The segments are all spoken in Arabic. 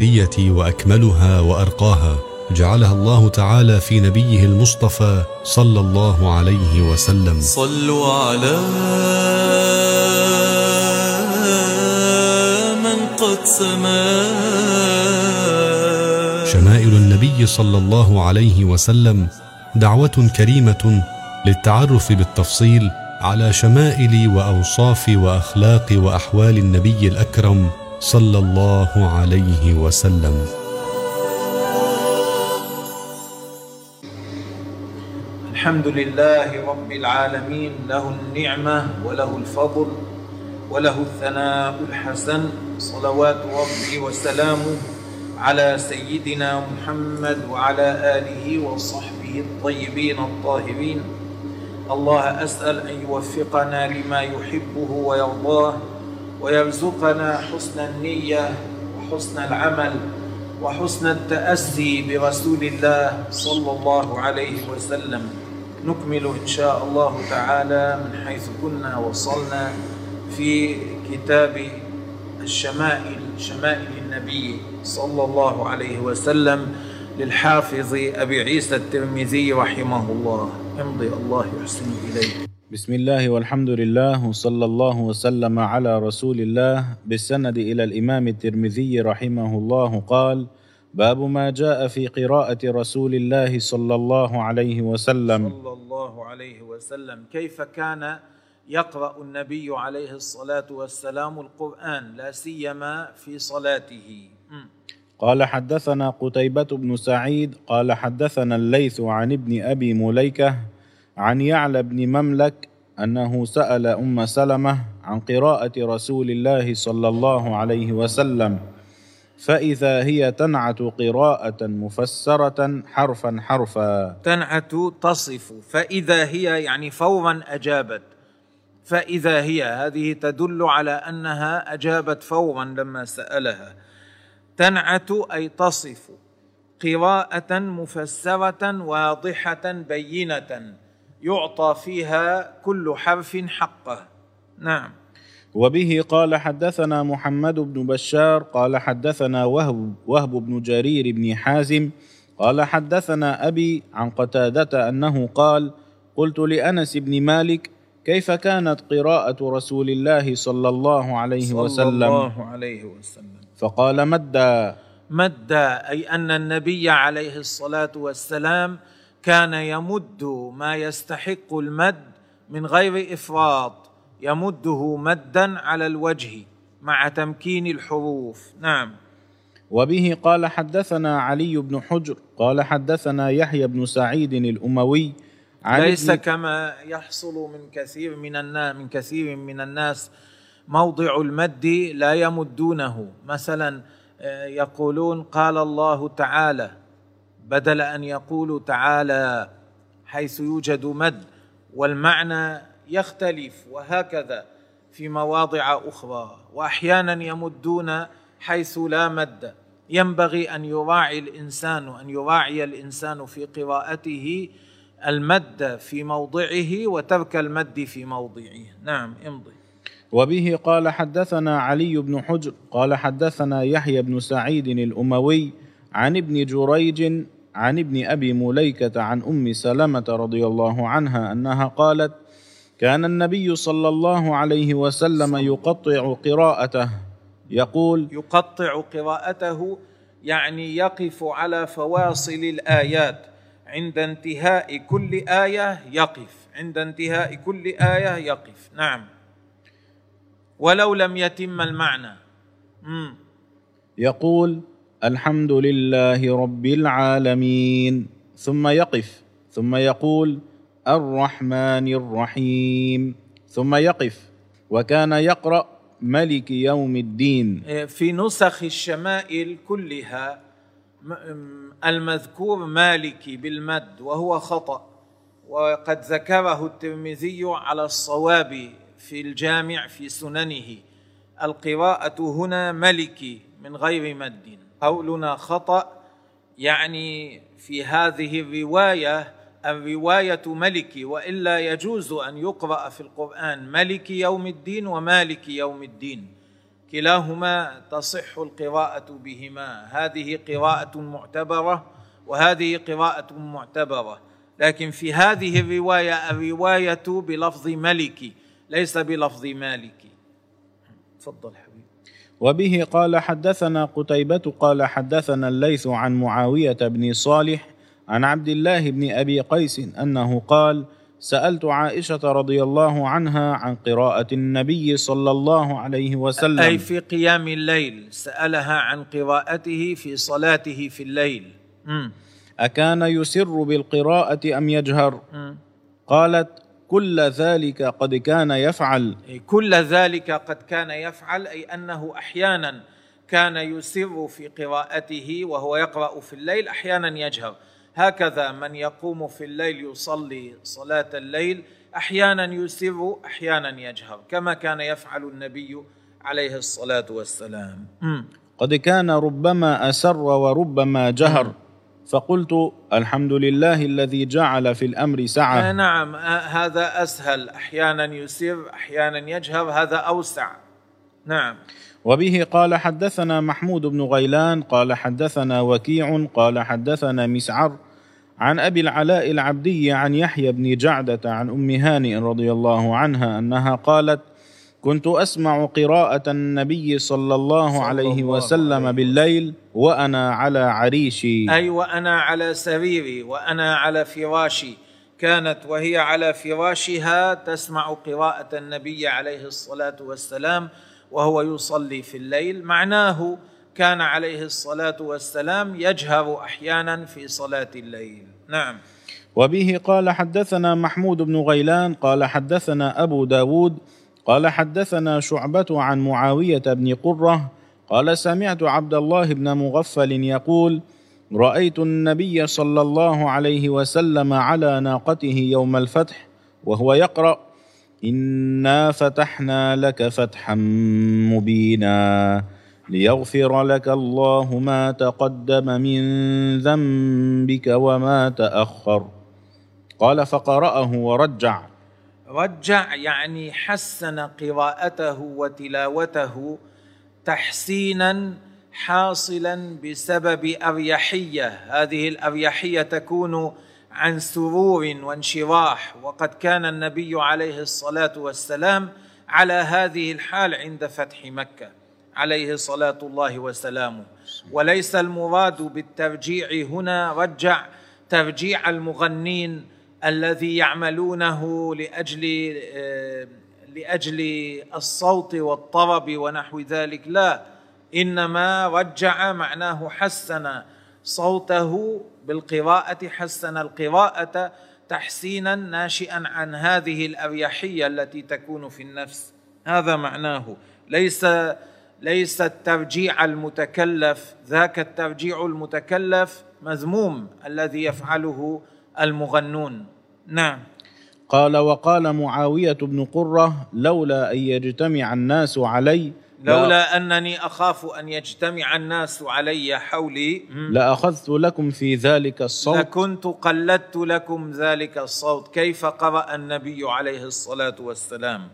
هي وأكملها وأرقاها جعلها الله تعالى في نبيه المصطفى صلى الله عليه وسلم. صلوا على من قد سما. شمائل النبي صلى الله عليه وسلم دعوة كريمة للتعرف بالتفصيل على شمائل وأوصاف وأخلاق وأحوال النبي الأكرم صلى الله عليه وسلم. الحمد لله رب العالمين له النعمة وله الفضل وله الثناء الحسن. صلوات ربي وسلامه على سيدنا محمد وعلى آله وصحبه الطيبين الطاهرين. الله أسأل أن يوفقنا لما يحبه ويرضاه ويرزقنا حسن النية وحسن العمل وحسن التاسي برسول الله صلى الله عليه وسلم. نكمل إن شاء الله تعالى من حيث كنا وصلنا في كتاب الشمائل شمائل النبي صلى الله عليه وسلم للحافظ أبي عيسى الترمذي رحمه الله. امضي الله يحسن إليك. بسم الله والحمد لله وصلى الله وسلم على رسول الله بالسند إلى الإمام الترمذي رحمه الله قال باب ما جاء في قراءة رسول الله صلى الله عليه وسلم. صلى الله عليه وسلم. كيف كان يقرأ النبي عليه الصلاة والسلام القرآن؟ لا سيما في صلاته. قال حدثنا قتيبة بن سعيد قال حدثنا الليث عن ابن أبي مليكة عن يعلى بن مملك أنه سأل أم سلمة عن قراءة رسول الله صلى الله عليه وسلم فإذا هي تنعت قراءة مفسرة حرفا حرفا. تنعت تصف فإذا هي يعني فورا أجابت. فإذا هي هذه تدل على أنها أجابت فورا لما سألها. تنعت أي تصف قراءة مفسرة واضحة بينة. يعطى فيها كل حرف حقه. نعم. وبه قال حدثنا محمد بن بشار قال حدثنا وهب وهب بن جرير بن حازم قال حدثنا أبي عن قتادة أنه قال قلت لأنس بن مالك كيف كانت قراءة رسول الله صلى الله عليه صلى وسلم؟ الله عليه وسلم. فقال مدا مد أي أن النبي عليه الصلاة والسلام كان يمد ما يستحق المد من غير إفراط يمده مدا على الوجه مع تمكين الحروف. نعم. وبه قال حدثنا علي بن حجر قال حدثنا يحيى بن سعيد الأموي ليس كما يحصل من كثير من الناس من كثير من الناس موضع المد لا يمدونه. مثلا آه، يقولون قال الله تعالى بدل أن يقولوا تعالى حيث يوجد مد والمعنى يختلف وهكذا في مواضع أخرى. وأحيانا يمدون حيث لا مد. ينبغي أن يراعي الإنسان أن يراعي الإنسان في قراءته المد في موضعه وترك المد في موضعه. نعم امضي. وبه قال حدثنا علي بن حجر قال حدثنا يحيى بن سعيد الأموي عن ابن جريج عن ابن أبي مليكة عن أم سلمة رضي الله عنها أنها قالت كان النبي صلى الله عليه وسلم يقطع قراءته. يقول يقطع قراءته يعني يقف على فواصل الآيات. عند انتهاء كل آية يقف. عند انتهاء كل آية يقف. نعم. ولو لم يتم المعنى. مم. يقول الحمد لله رب العالمين. ثم يقف ثم يقول الرحمن الرحيم. ثم يقف وكان يقرأ ملك يوم الدين. في نسخ الشمائل كلها المذكور مالكي بالمد وهو خطأ. وقد ذكره الترمذي على الصواب في الجامع في سننه. القراءة هنا ملكي من غير مد. قولنا خطأ. يعني في هذه الرواية الرواية ملكي وإلا يجوز أن يقرأ في القرآن ملك يوم الدين ومالك يوم الدين. كلاهما تصح القراءة بهما. هذه قراءة معتبرة وهذه قراءة معتبرة. لكن في هذه الرواية الرواية بلفظ ملكي ليس بلفظ مالكي تفضل حبيبي. وبه قال حدثنا قتيبة قال حدثنا الليث عن معاوية بن صالح عن عبد الله بن أبي قيس أنه قال سألت عائشة رضي الله عنها عن قراءة النبي صلى الله عليه وسلم أي في قيام الليل سألها عن قراءته في صلاته في الليل. أكان يسر بالقراءة أم يجهر. قالت كل ذلك قد كان يفعل. كل ذلك قد كان يفعل أي أنه أحيانا كان يسر في قراءته وهو يقرأ في الليل أحيانا يجهر. هكذا من يقوم في الليل يصلي صلاة الليل أحيانا يسر أحيانا يجهر كما كان يفعل النبي عليه الصلاة والسلام. قد كان ربما أسر وربما جهر. فقلت الحمد لله الذي جعل في الأمر آه سعة نعم آه هذا أسهل. أحيانا يسر أحيانا يجهر هذا أوسع. نعم. وبه قال حدثنا محمود بن غيلان قال حدثنا وكيع قال حدثنا مسعر عن أبي العلاء العبدي عن يحيى بن جعدة عن أم هانئ رضي الله عنها أنها قالت كنت أسمع قراءة النبي صلى الله صلى عليه الله وسلم عليه بالليل وأنا على عريشي. أي وأنا على سريري وأنا على فراشي. كانت وهي على فراشها تسمع قراءة النبي عليه الصلاة والسلام وهو يصلي في الليل. معناه كان عليه الصلاة والسلام يجهر أحيانا في صلاة الليل. نعم. وبه قال حدثنا محمود بن غيلان قال حدثنا أبو داود قال حدثنا شعبة عن معاوية بن قرة قال سمعت عبد الله بن مغفل يقول رأيت النبي صلى الله عليه وسلم على ناقته يوم الفتح وهو يقرأ إنا فتحنا لك فتحا مبينا ليغفر لك الله ما تقدم من ذنبك وما تأخر قال فقرأه ورجع رجع يعني حسن قراءته وتلاوته تحسينا حاصلا بسبب أريحية. هذه الأريحية تكون عن سرور وانشراح وقد كان النبي عليه الصلاة والسلام على هذه الحال عند فتح مكة عليه صلاة الله وسلامه. وليس المراد بالترجيع هنا رجع ترجيع المغنين الذي يعملونه لأجل آه، لأجل الصوت والطرب ونحو ذلك. لا إنما رجع معناه حسن صوته بالقراءة حسن القراءة تحسينا ناشئا عن هذه الأريحية التي تكون في النفس. هذا معناه. ليس ليس الترجيع المتكلف ذاك الترجيع المتكلف مذموم الذي يفعله المغنون. نعم. قال وقال معاوية بن قرة لولا أن يجتمع الناس علي لولا أنني أخاف أن يجتمع الناس علي حولي. لأخذت لكم في ذلك الصوت. لكنت قلدت لكم ذلك الصوت. كيف قرأ النبي عليه الصلاة والسلام؟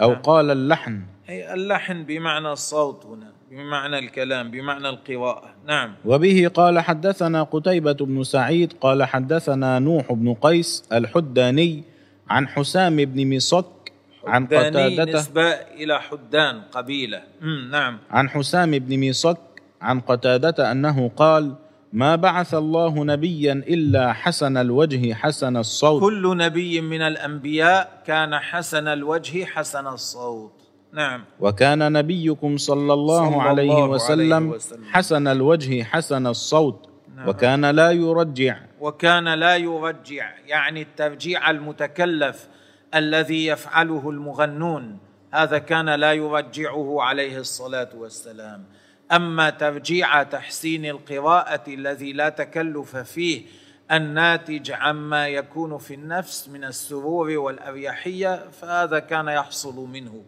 أو قال اللحن. أي اللحن بمعنى الصوت هنا. بمعنى الكلام بمعنى القراءة نعم. وبه قال حدثنا قتيبة بن سعيد قال حدثنا نوح بن قيس الحداني عن حسام بن مصك عن قتادة نسبة إلى حدان قبيلة. نعم. عن حسام بن مصك عن قتادة أنه قال ما بعث الله نبيا إلا حسن الوجه حسن الصوت. كل نبي من الأنبياء كان حسن الوجه حسن الصوت. نعم. وكان نبيكم صلى الله, صلى عليه, الله وسلم عليه وسلم. حسن الوجه حسن الصوت. نعم. وكان لا يرجع. وكان لا يرجع يعني الترجيع المتكلف الذي يفعله المغنون هذا كان لا يرجعه عليه الصلاة والسلام. أما ترجيع تحسين القراءة الذي لا تكلف فيه الناتج عما يكون في النفس من السرور والأريحية فهذا كان يحصل منه.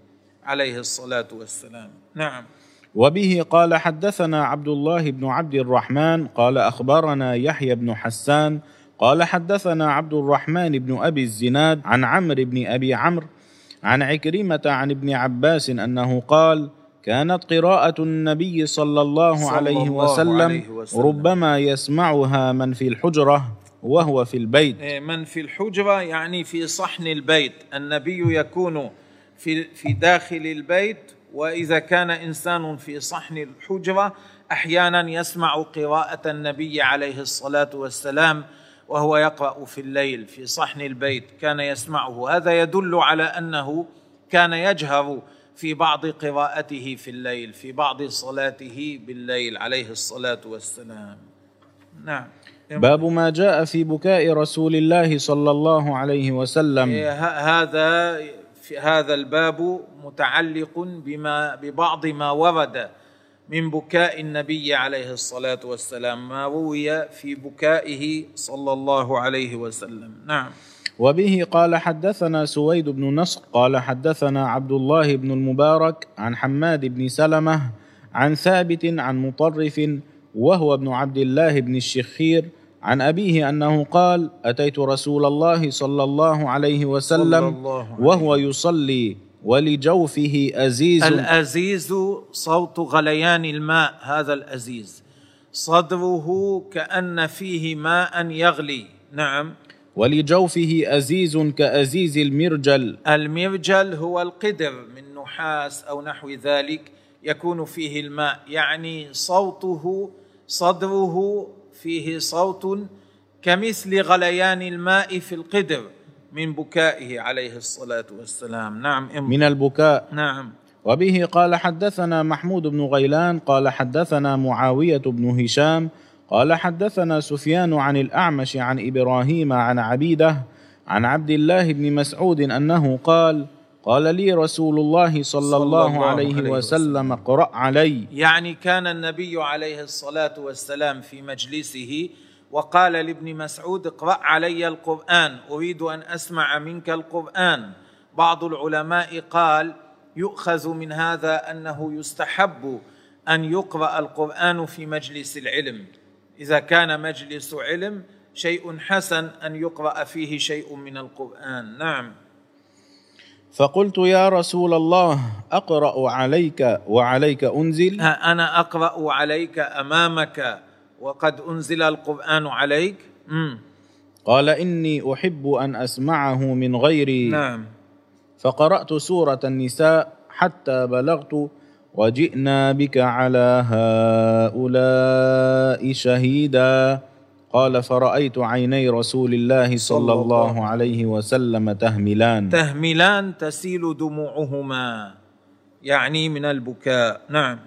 عليه الصلاة والسلام. نعم. وبه قال حدثنا عبد الله بن عبد الرحمن قال أخبرنا يحيى بن حسان قال حدثنا عبد الرحمن بن أبي الزناد عن عمرو بن أبي عمرو عن عكرمة عن ابن عباس أنه قال كانت قراءة النبي صلى الله صلى عليه الله وسلم عليه وسلم. ربما يسمعها من في الحجرة وهو في البيت. إيه، من في الحجرة يعني في صحن البيت. النبي يكون في في داخل البيت وإذا كان إنسان في صحن الحجرة أحيانا يسمع قراءة النبي عليه الصلاة والسلام وهو يقرأ في الليل في صحن البيت كان يسمعه. هذا يدل على أنه كان يجهر في بعض قراءته في الليل في بعض صلاته بالليل عليه الصلاة والسلام. نعم. باب ما جاء في بكاء رسول الله صلى الله عليه وسلم. إيه، هذا في هذا الباب متعلق بما ببعض ما ورد من بكاء النبي عليه الصلاة والسلام ما روي في بكائه صلى الله عليه وسلم. نعم. وبه قال حدثنا سويد بن نصر قال حدثنا عبد الله بن المبارك عن حماد بن سلمة عن ثابت عن مطرف وهو ابن عبد الله بن الشخير عن أبيه أنه قال أتيت رسول الله صلى الله عليه وسلم الله عليه وهو يصلي ولجوفه أزيز. الأزيز صوت غليان الماء هذا الأزيز. صدره كأن فيه ماء يغلي. نعم. ولجوفه أزيز كأزيز المرجل. المرجل هو القدر من نحاس أو نحو ذلك يكون فيه الماء يعني صوته صدره فيه صوت كمثل غليان الماء في القدر من بكائه عليه الصلاة والسلام. نعم إم- من البكاء. نعم. وبه قال حدثنا محمود بن غيلان قال حدثنا معاوية بن هشام قال حدثنا سفيان عن الأعمش عن إبراهيم عن عبيده عن عبد الله بن مسعود أنه قال قال لي رسول الله صلى, الله, الله عليه عليه وسلم اقرأ علي. يعني كان النبي عليه الصلاة والسلام في مجلسه وقال لابن مسعود اقرأ علي القرآن أريد أن أسمع منك القرآن. بعض العلماء قال يؤخذ من هذا أنه يستحب أن يقرأ القرآن في مجلس العلم. إذا كان مجلس علم شيء حسن أن يقرأ فيه شيء من القرآن. نعم. فقلت يا رسول الله أقرأ عليك وعليك أنزل. ها أنا أقرأ عليك أمامك وقد أنزل القرآن عليك. مم. قال إني أحب أن أسمعه من غيري. نعم. فقرأت سورة النساء حتى بلغت وجئنا بك على هؤلاء شهيدا. قال فرأيت عيني رسول الله صلى الله عليه وسلم تهملان. تهملان تسيل دموعهما. يعني من البكاء. نعم.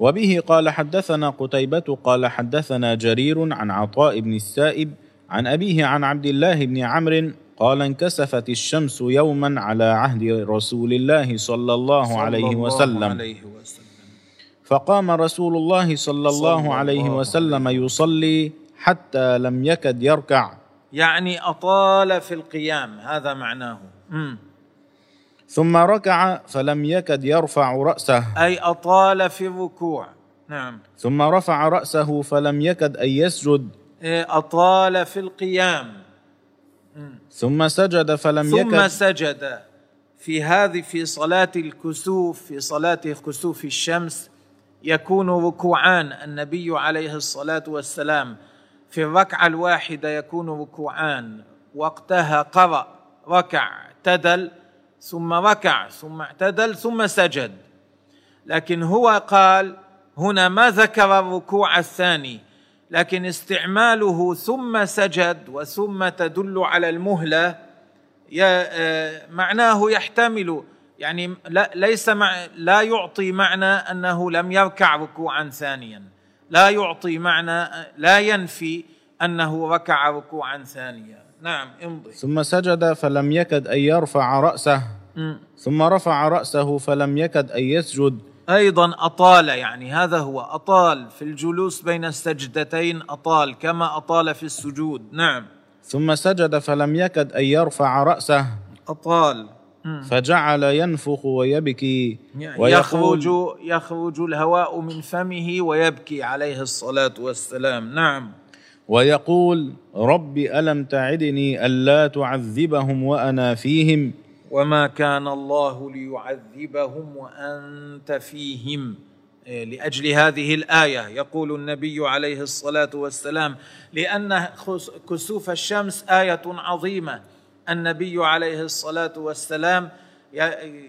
وبه قال حدثنا قتيبة قال حدثنا جرير عن عطاء بن السائب عن أبيه عن عبد الله بن عمرو قال انكسفت الشمس يوما على عهد رسول الله صلى الله صلى عليه الله وسلم. عليه وسلم. فقام رسول الله صلى صلى الله عليه وسلم. يصلي حتى لم يكد يركع. يعني أطال في القيام هذا معناه. مم. ثم ركع فلم يكد يرفع رأسه. أي أطال في الركوع. نعم. ثم رفع رأسه فلم يكد أن يسجد. إيه، أطال في القيام. ثم سجد فلم ثم يكد. سجد. في هذه في صلاة الكسوف في صلاة كسوف الشمس يكون ركوعان. النبي عليه الصلاة والسلام في الركعة الواحدة يكون ركوعان. وقتها قرأ ركع اعتدل ثم ركع ثم اعتدل ثم سجد. لكن هو قال هنا ما ذكر الركوع الثاني لكن استعماله ثم سجد وثم تدل على المهلة آه، معناه يحتمل يعني لا ليس مع لا يعطي معنى أنه لم يركع ركوعا ثانيا. لا يعطي معنى لا ينفي أنه ركع ركوعا ثانيا. نعم امضي. ثم سجد فلم يكد أن يرفع رأسه. مم. ثم رفع رأسه فلم يكد أن يسجد. أيضا أطال يعني هذا هو أطال في الجلوس بين السجدتين أطال كما أطال في السجود. نعم. ثم سجد فلم يكد أن يرفع رأسه. أطال. فجعل ينفخ ويبكي يخرج يخرج الهواء من فمه ويبكي عليه الصلاة والسلام. نعم. ويقول رب ألم تعدني ألا تعذبهم وأنا فيهم؟ وما كان الله ليعذبهم وأنت فيهم. إيه، لأجل هذه الآية يقول النبي عليه الصلاة والسلام لأن كسوف الشمس آية عظيمة. النبي عليه الصلاة والسلام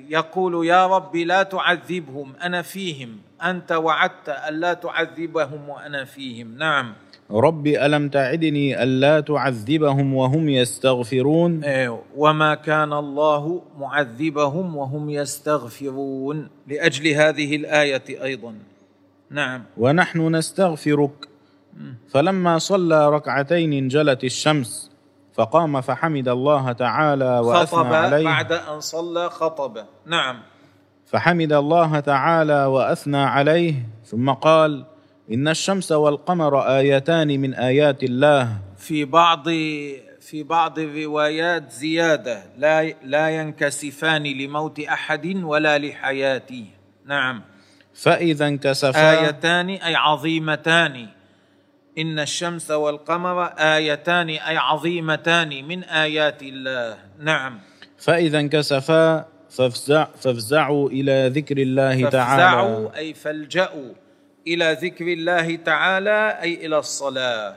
يقول يا رب لا تعذبهم أنا فيهم أنت وعدت الا تعذبهم وأنا فيهم. نعم. رب ألم تعدني ألا تعذبهم وهم يستغفرون؟ إيه، وما كان الله معذبهم وهم يستغفرون لأجل هذه الآية أيضا. نعم. ونحن نستغفرك. فلما صلى ركعتين انجلت الشمس فقام فحمد الله تعالى وأثنى خطب عليه. بعد أن صلى خطب نعم. فحمد الله تعالى وأثنى عليه ثم قال إن الشمس والقمر آيتان من آيات الله. في بعض في بعض الروايات زيادة لا لا ينكسفان لموت أحد ولا لحياته. نعم. فإذا انكسفا آيتان أي عظيمتان. إن الشمس والقمر آيتان أي عظيمتان من آيات الله. نعم. فإذا انكسفا فافزع فافزعوا إلى ذكر الله تعالى. فافزعوا أي فالجأوا إلى ذكر الله تعالى أي إلى الصلاة.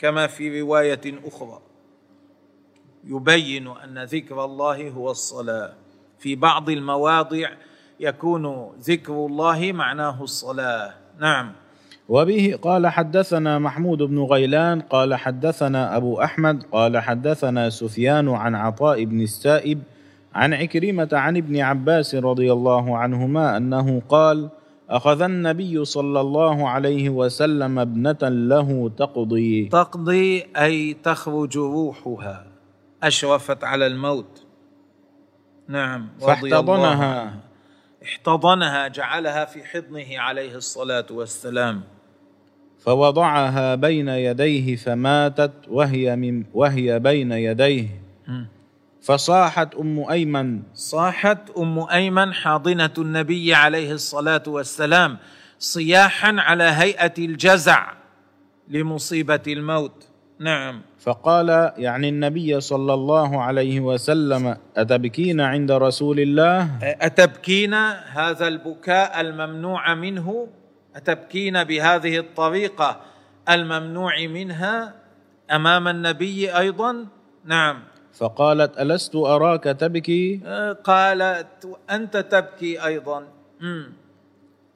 كما في رواية أخرى. يبين أن ذكر الله هو الصلاة. في بعض المواضع يكون ذكر الله معناه الصلاة. نعم. وبه قال حدثنا محمود بن غيلان قال حدثنا أبو أحمد قال حدثنا سفيان عن عطاء بن السائب عن عكرمة عن ابن عباس رضي الله عنهما أنه قال أخذ النبي صلى الله عليه وسلم ابنة له تقضي. تقضي أي تخرج روحها. أشرفت على الموت. نعم فاحتضنها. احتضنها جعلها في حضنه عليه الصلاة والسلام. فوضعها بين يديه فماتت وهي من وهي بين يديه. فصاحت أم أيمن. صاحت أم أيمن حاضنة النبي عليه الصلاة والسلام صياحا على هيئة الجزع لمصيبة الموت. نعم. فقال يعني النبي صلى الله عليه وسلم أتبكين عند رسول الله؟ أتبكين هذا البكاء الممنوع منه؟ أتبكين بهذه الطريقة الممنوع منها أمام النبي أيضا؟ نعم. فقالت ألست أراك تبكي؟ آه، قالت أنت تبكي أيضا. مم.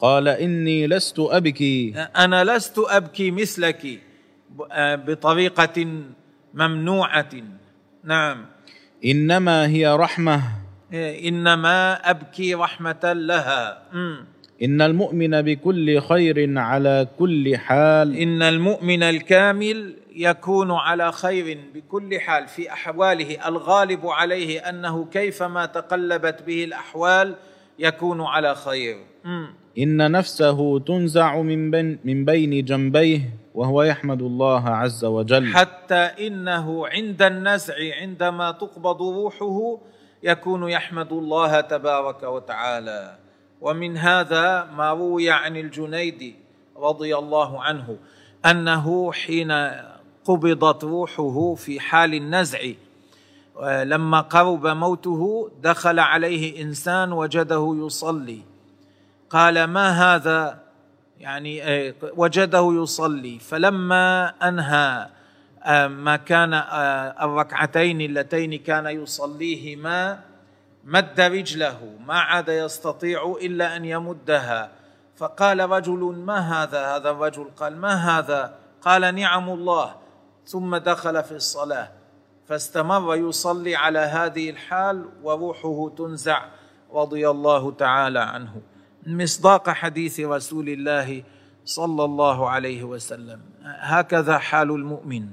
قال إني لست أبكي. أنا لست أبكي مثلك آه، بطريقة ممنوعة. نعم. إنما هي رحمة. إيه، إنما أبكي رحمة لها. مم. إن المؤمن بكل خير على كل حال. إن المؤمن الكامل يكون على خير بكل حال. في أحواله الغالب عليه أنه كيفما تقلبت به الأحوال يكون على خير. إن نفسه تنزع من بين من بين جنبيه وهو يحمد الله عز وجل. حتى إنه عند النزع عندما تقبض روحه يكون يحمد الله تبارك وتعالى. ومن هذا ما روي عن الجنيد رضي الله عنه أنه حين قبضت روحه في حال النزع لما قرب موته دخل عليه إنسان وجده يصلي. قال ما هذا؟ يعني آه، وجده يصلي. فلما أنهى آه، ما كان آه، الركعتين اللتين كان يصليهما مد رجله ما عاد يستطيع إلا أن يمدها. فقال رجل ما هذا؟ هذا الرجل قال ما هذا؟ قال نعم الله. ثم دخل في الصلاة. فاستمر يصلي على هذه الحال وروحه تنزع رضي الله تعالى عنه. مصداق حديث رسول الله صلى الله عليه وسلم. هكذا حال المؤمن.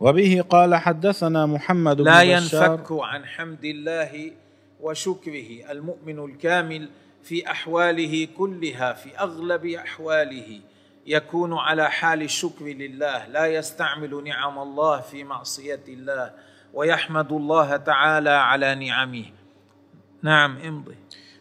وبه قال حدثنا محمد بن لا بشار ينفك عن حمد الله وشكره المؤمن الكامل في أحواله كلها في أغلب أحواله يكون على حال الشكر لله لا يستعمل نعم الله في معصية الله ويحمد الله تعالى على نعمه. نعم امضي.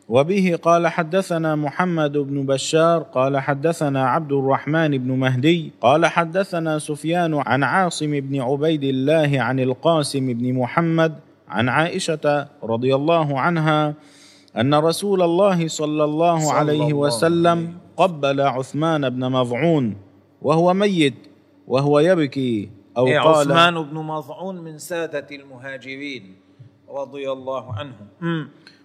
وبه قال حدثنا محمد بن بشار قال حدثنا عبد الرحمن بن مهدي قال حدثنا سفيان عن عاصم بن عبيد الله عن القاسم بن محمد عن عائشة رضي الله عنها أن رسول الله صلى الله صلى عليه الله وسلم قبل عثمان بن مظعون وهو ميت وهو يبكي أو إيه قال عثمان بن مظعون من سادة المهاجرين رضي الله عنهم.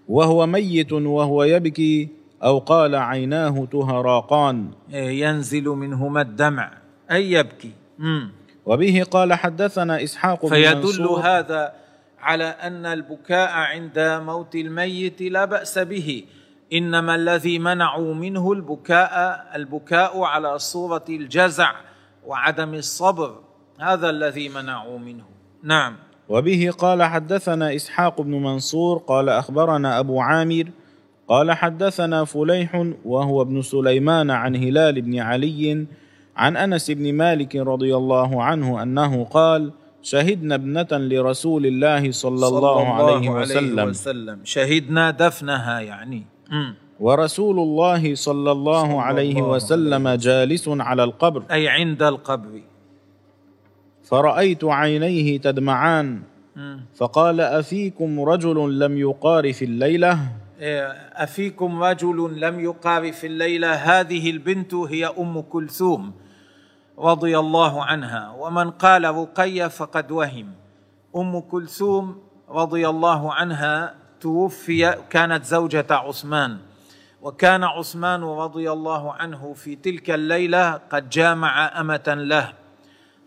وهو ميت وهو يبكي أو قال عيناه تهراقان. إيه ينزل منهما الدمع. أي يبكي. مم. وبه قال حدثنا إسحاق بن فيدل منصور. هذا على أن البكاء عند موت الميت لا بأس به. إنما الذي منعوا منه البكاء البكاء على صورة الجزع وعدم الصبر. هذا الذي منعوا منه. نعم. وبه قال حدثنا إسحاق بن منصور قال أخبرنا أبو عامر قال حدثنا فليح وهو ابن سليمان عن هلال بن علي عن أنس بن مالك رضي الله عنه أنه قال شهدنا ابنة لرسول الله صلى, الله, عليه وسلم. وسلم. شهدنا دفنها يعني. ورسول الله صلى الله عليه الله وسلم. جالس على القبر. أي عند القبر. فرأيت عينيه تدمعان. فقال أفيكم رجل لم يقار في الليلة؟ إيه، أفيكم رجل لم يقار في الليلة؟ هذه البنت هي أم كلثوم رضي الله عنها. ومن قال رقية فقد وهم. أم كلثوم رضي الله عنها توفي كانت زوجة عثمان. وكان عثمان رضي الله عنه في تلك الليلة قد جامع أمة له.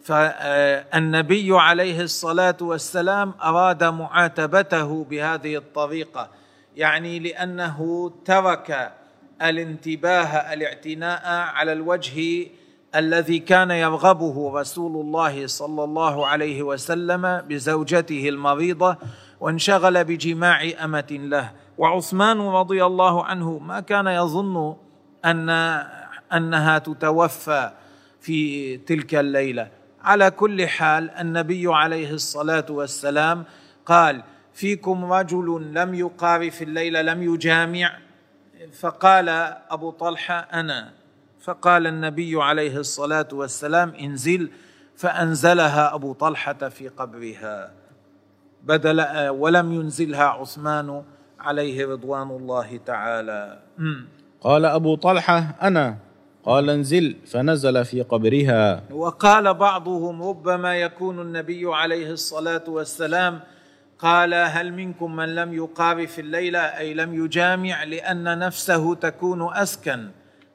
فالنبي عليه الصلاة والسلام أراد معاتبته بهذه الطريقة يعني لأنه ترك الانتباه الاعتناء على الوجه الذي كان يرغبه رسول الله صلى الله عليه وسلم بزوجته المريضة وانشغل بجماع أمة له. وعثمان رضي الله عنه ما كان يظن أن أنها تتوفى في تلك الليلة. على كل حال النبي عليه الصلاة والسلام قال فيكم رجل لم يقار في الليلة لم يجامع؟ فقال أبو طلحة أنا. فقال النبي عليه الصلاة والسلام انزل. فأنزلها أبو طلحة في قبرها. بدل ولم ينزلها عثمان عليه رضوان الله تعالى. قال أبو طلحة أنا. قال انزل فنزل في قبرها. وقال بعضهم ربما يكون النبي عليه الصلاة والسلام قال هل منكم من لم يقار في الليلة أي لم يجامع لأن نفسه تكون أسكن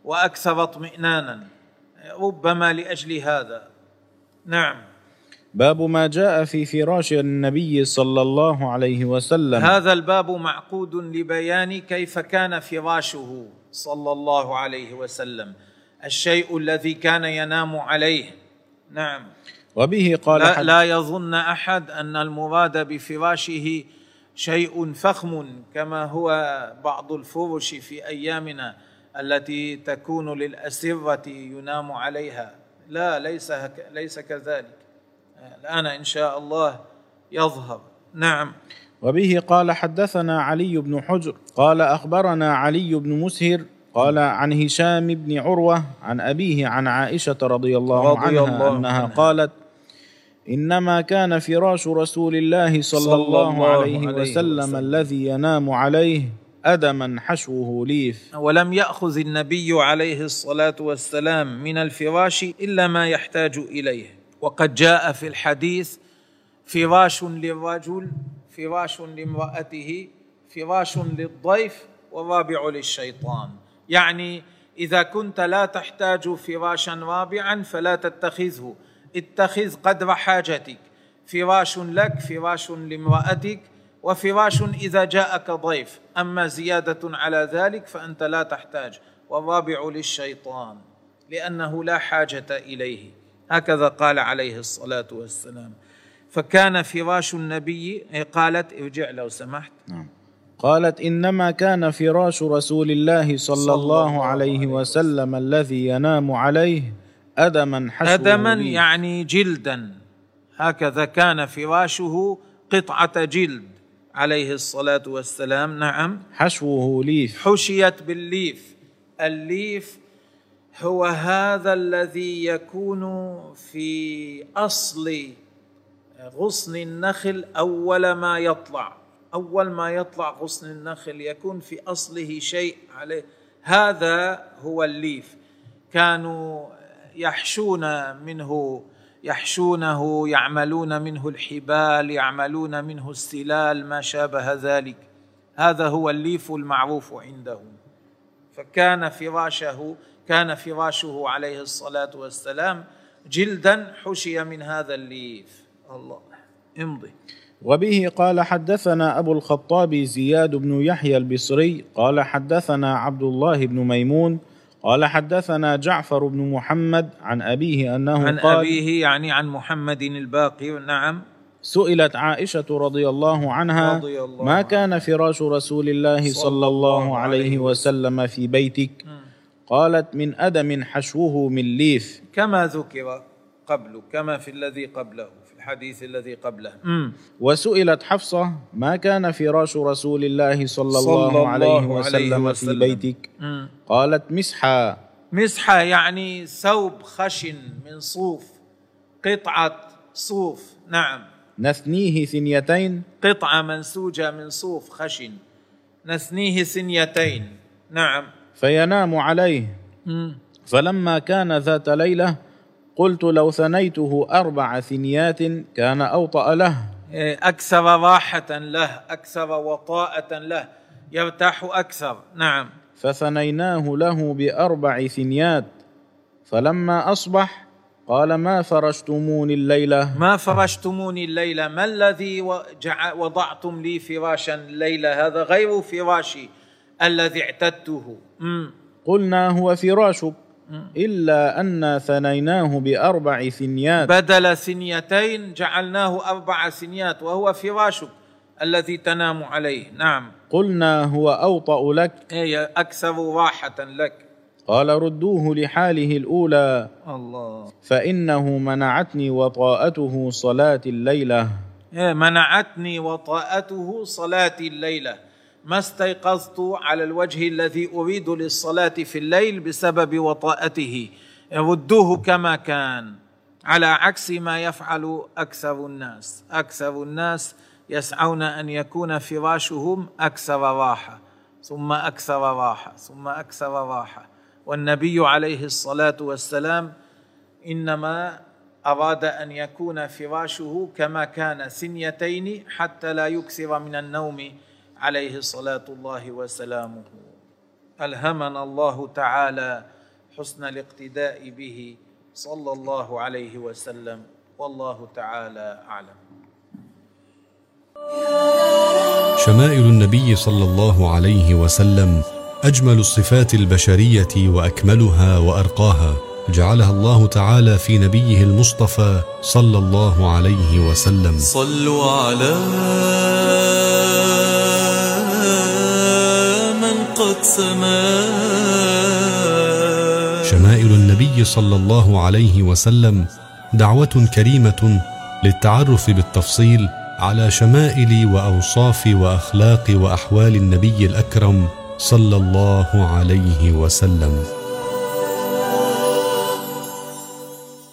وأكثر اطمئنانا؟ ربما لأجل هذا. نعم. باب ما جاء في فراش النبي صلى الله عليه وسلم. هذا الباب معقود لبيان كيف كان فراشه صلى الله عليه وسلم. الشيء الذي كان ينام عليه. نعم. وبه قال لا, لا يظن أحد أن المراد بفراشه شيء فخم كما هو بعض الفرش في أيامنا التي تكون للأسرة ينام عليها. لا ليس هك ليس كذلك. الآن إن شاء الله يظهر. نعم. وبه قال حدثنا علي بن حجر قال أخبرنا علي بن مسهر قال عن هشام بن عروة عن أبيه عن عائشة رضي الله رضي عنها الله أنها عنها. قالت إنما كان فراش رسول الله صلى, صلى الله, الله عليه, عليه وسلم, وسلم. الذي ينام عليه أدما حشوه ليف ولم يأخذ النبي عليه الصلاة والسلام من الفراش إلا ما يحتاج إليه وقد جاء في الحديث فراش للرجل فراش لامرأته فراش للضيف والرابع للشيطان يعني إذا كنت لا تحتاج فراشا رابعا فلا تتخذه. اتخذ قدر حاجتك. فراش لك فراش لامرأتك. وفراش إذا جاءك ضيف. أما زيادة على ذلك فأنت لا تحتاج. والرابع للشيطان لأنه لا حاجة إليه. هكذا قال عليه الصلاة والسلام. فكان فراش النبي قالت ارجع لو سمحت. نعم. قالت إنما كان فراش رسول الله صلى, الله عليه وسلم. الذي ينام عليه أدما حشوه أدما ليف. يعني جلدا. هكذا كان فراشه قطعة جلد عليه الصلاة والسلام. نعم. حشوه ليف. حشيت بالليف. الليف هو هذا الذي يكون في أصل غصن النخل أول ما يطلع. أول ما يطلع غصن النخل يكون في أصله شيء عليه. هذا هو الليف. كانوا يحشون منه يحشونه يعملون منه الحبال يعملون منه السلال ما شابه ذلك. هذا هو الليف المعروف عندهم فكان فراشه كان فراشه عليه الصلاة والسلام جلدا حشي من هذا الليف. الله. امضي. وبه قال حدثنا أبو الخطاب زياد بن يحيى البصري قال حدثنا عبد الله بن ميمون قال حدثنا جعفر بن محمد عن أبيه أنه عن قال أبيه يعني عن محمد الباقر نعم. سئلت عائشة رضي الله عنها رضي الله ما. كان فراش رسول الله صلى الله عليه وسلم. في بيتك. قالت من أدم حشوه من ليف كما ذكر قبل كما في الذي قبله. الحديث الذي قبله. مم. وسئلت حفصة ما كان فراش رسول الله صلى الله, صلى الله عليه عليه وسلم, وسلم. في بيتك؟ مم. قالت مسحا. مسحة يعني ثوب خشن من صوف قطعة صوف. نعم. نثنيه ثنيتين. قطعة منسوجة من صوف خشن. نثنيه ثنيتين. نعم. فينام عليه. مم. فلما كان ذات ليلة قلت لو ثنيته أربع ثنيات كان أوطأ له. إيه، أكثر راحة له أكثر وطاءة له يرتاح أكثر. نعم. فثنيناه له بأربع ثنيات. فلما أصبح قال ما فرشتموني الليلة؟ ما فرشتموني الليلة؟ ما الذي وضعتم لي فراشا الليلة؟ هذا غير فراشي الذي اعتدته. قلنا هو فراشك. إلا انا ثنيناه بأربع ثنيات بدل ثنيتين جعلناه أربع ثنيات وهو فراشك الذي تنام عليه. نعم. قلنا هو أوطأ لك. هي أكثر راحة لك. قال ردوه لحاله الأولى. الله. فإنه منعتني وطاءته صلاة الليلة. إيه، منعتني وطاءته صلاة الليلة. ما استيقظت على الوجه الذي أريد للصلاة في الليل بسبب وطاءته. ردوه كما كان. على عكس ما يفعل أكثر الناس. أكثر الناس يسعون أن يكون فراشهم أكثر راحة. ثم أكثر راحة. ثم أكثر راحة. والنبي عليه الصلاة والسلام إنما أراد أن يكون فراشه كما كان ثنيتين حتى لا يكثر من النوم. عليه صلاه الله وسلامه. الهمنا الله تعالى حسن الاقتداء به صلى الله عليه وسلم؟ والله تعالى أعلم. شمائل النبي صلى الله عليه وسلم أجمل الصفات البشرية وأكملها وأرقاها جعلها الله تعالى في نبيه المصطفى صلى الله عليه وسلم. صلوا على من قد سما شمائل النبي صلى الله عليه وسلم دعوة كريمة للتعرف بالتفصيل على شمائل وأوصاف وأخلاق وأحوال النبي الأكرم صلى الله عليه وسلم.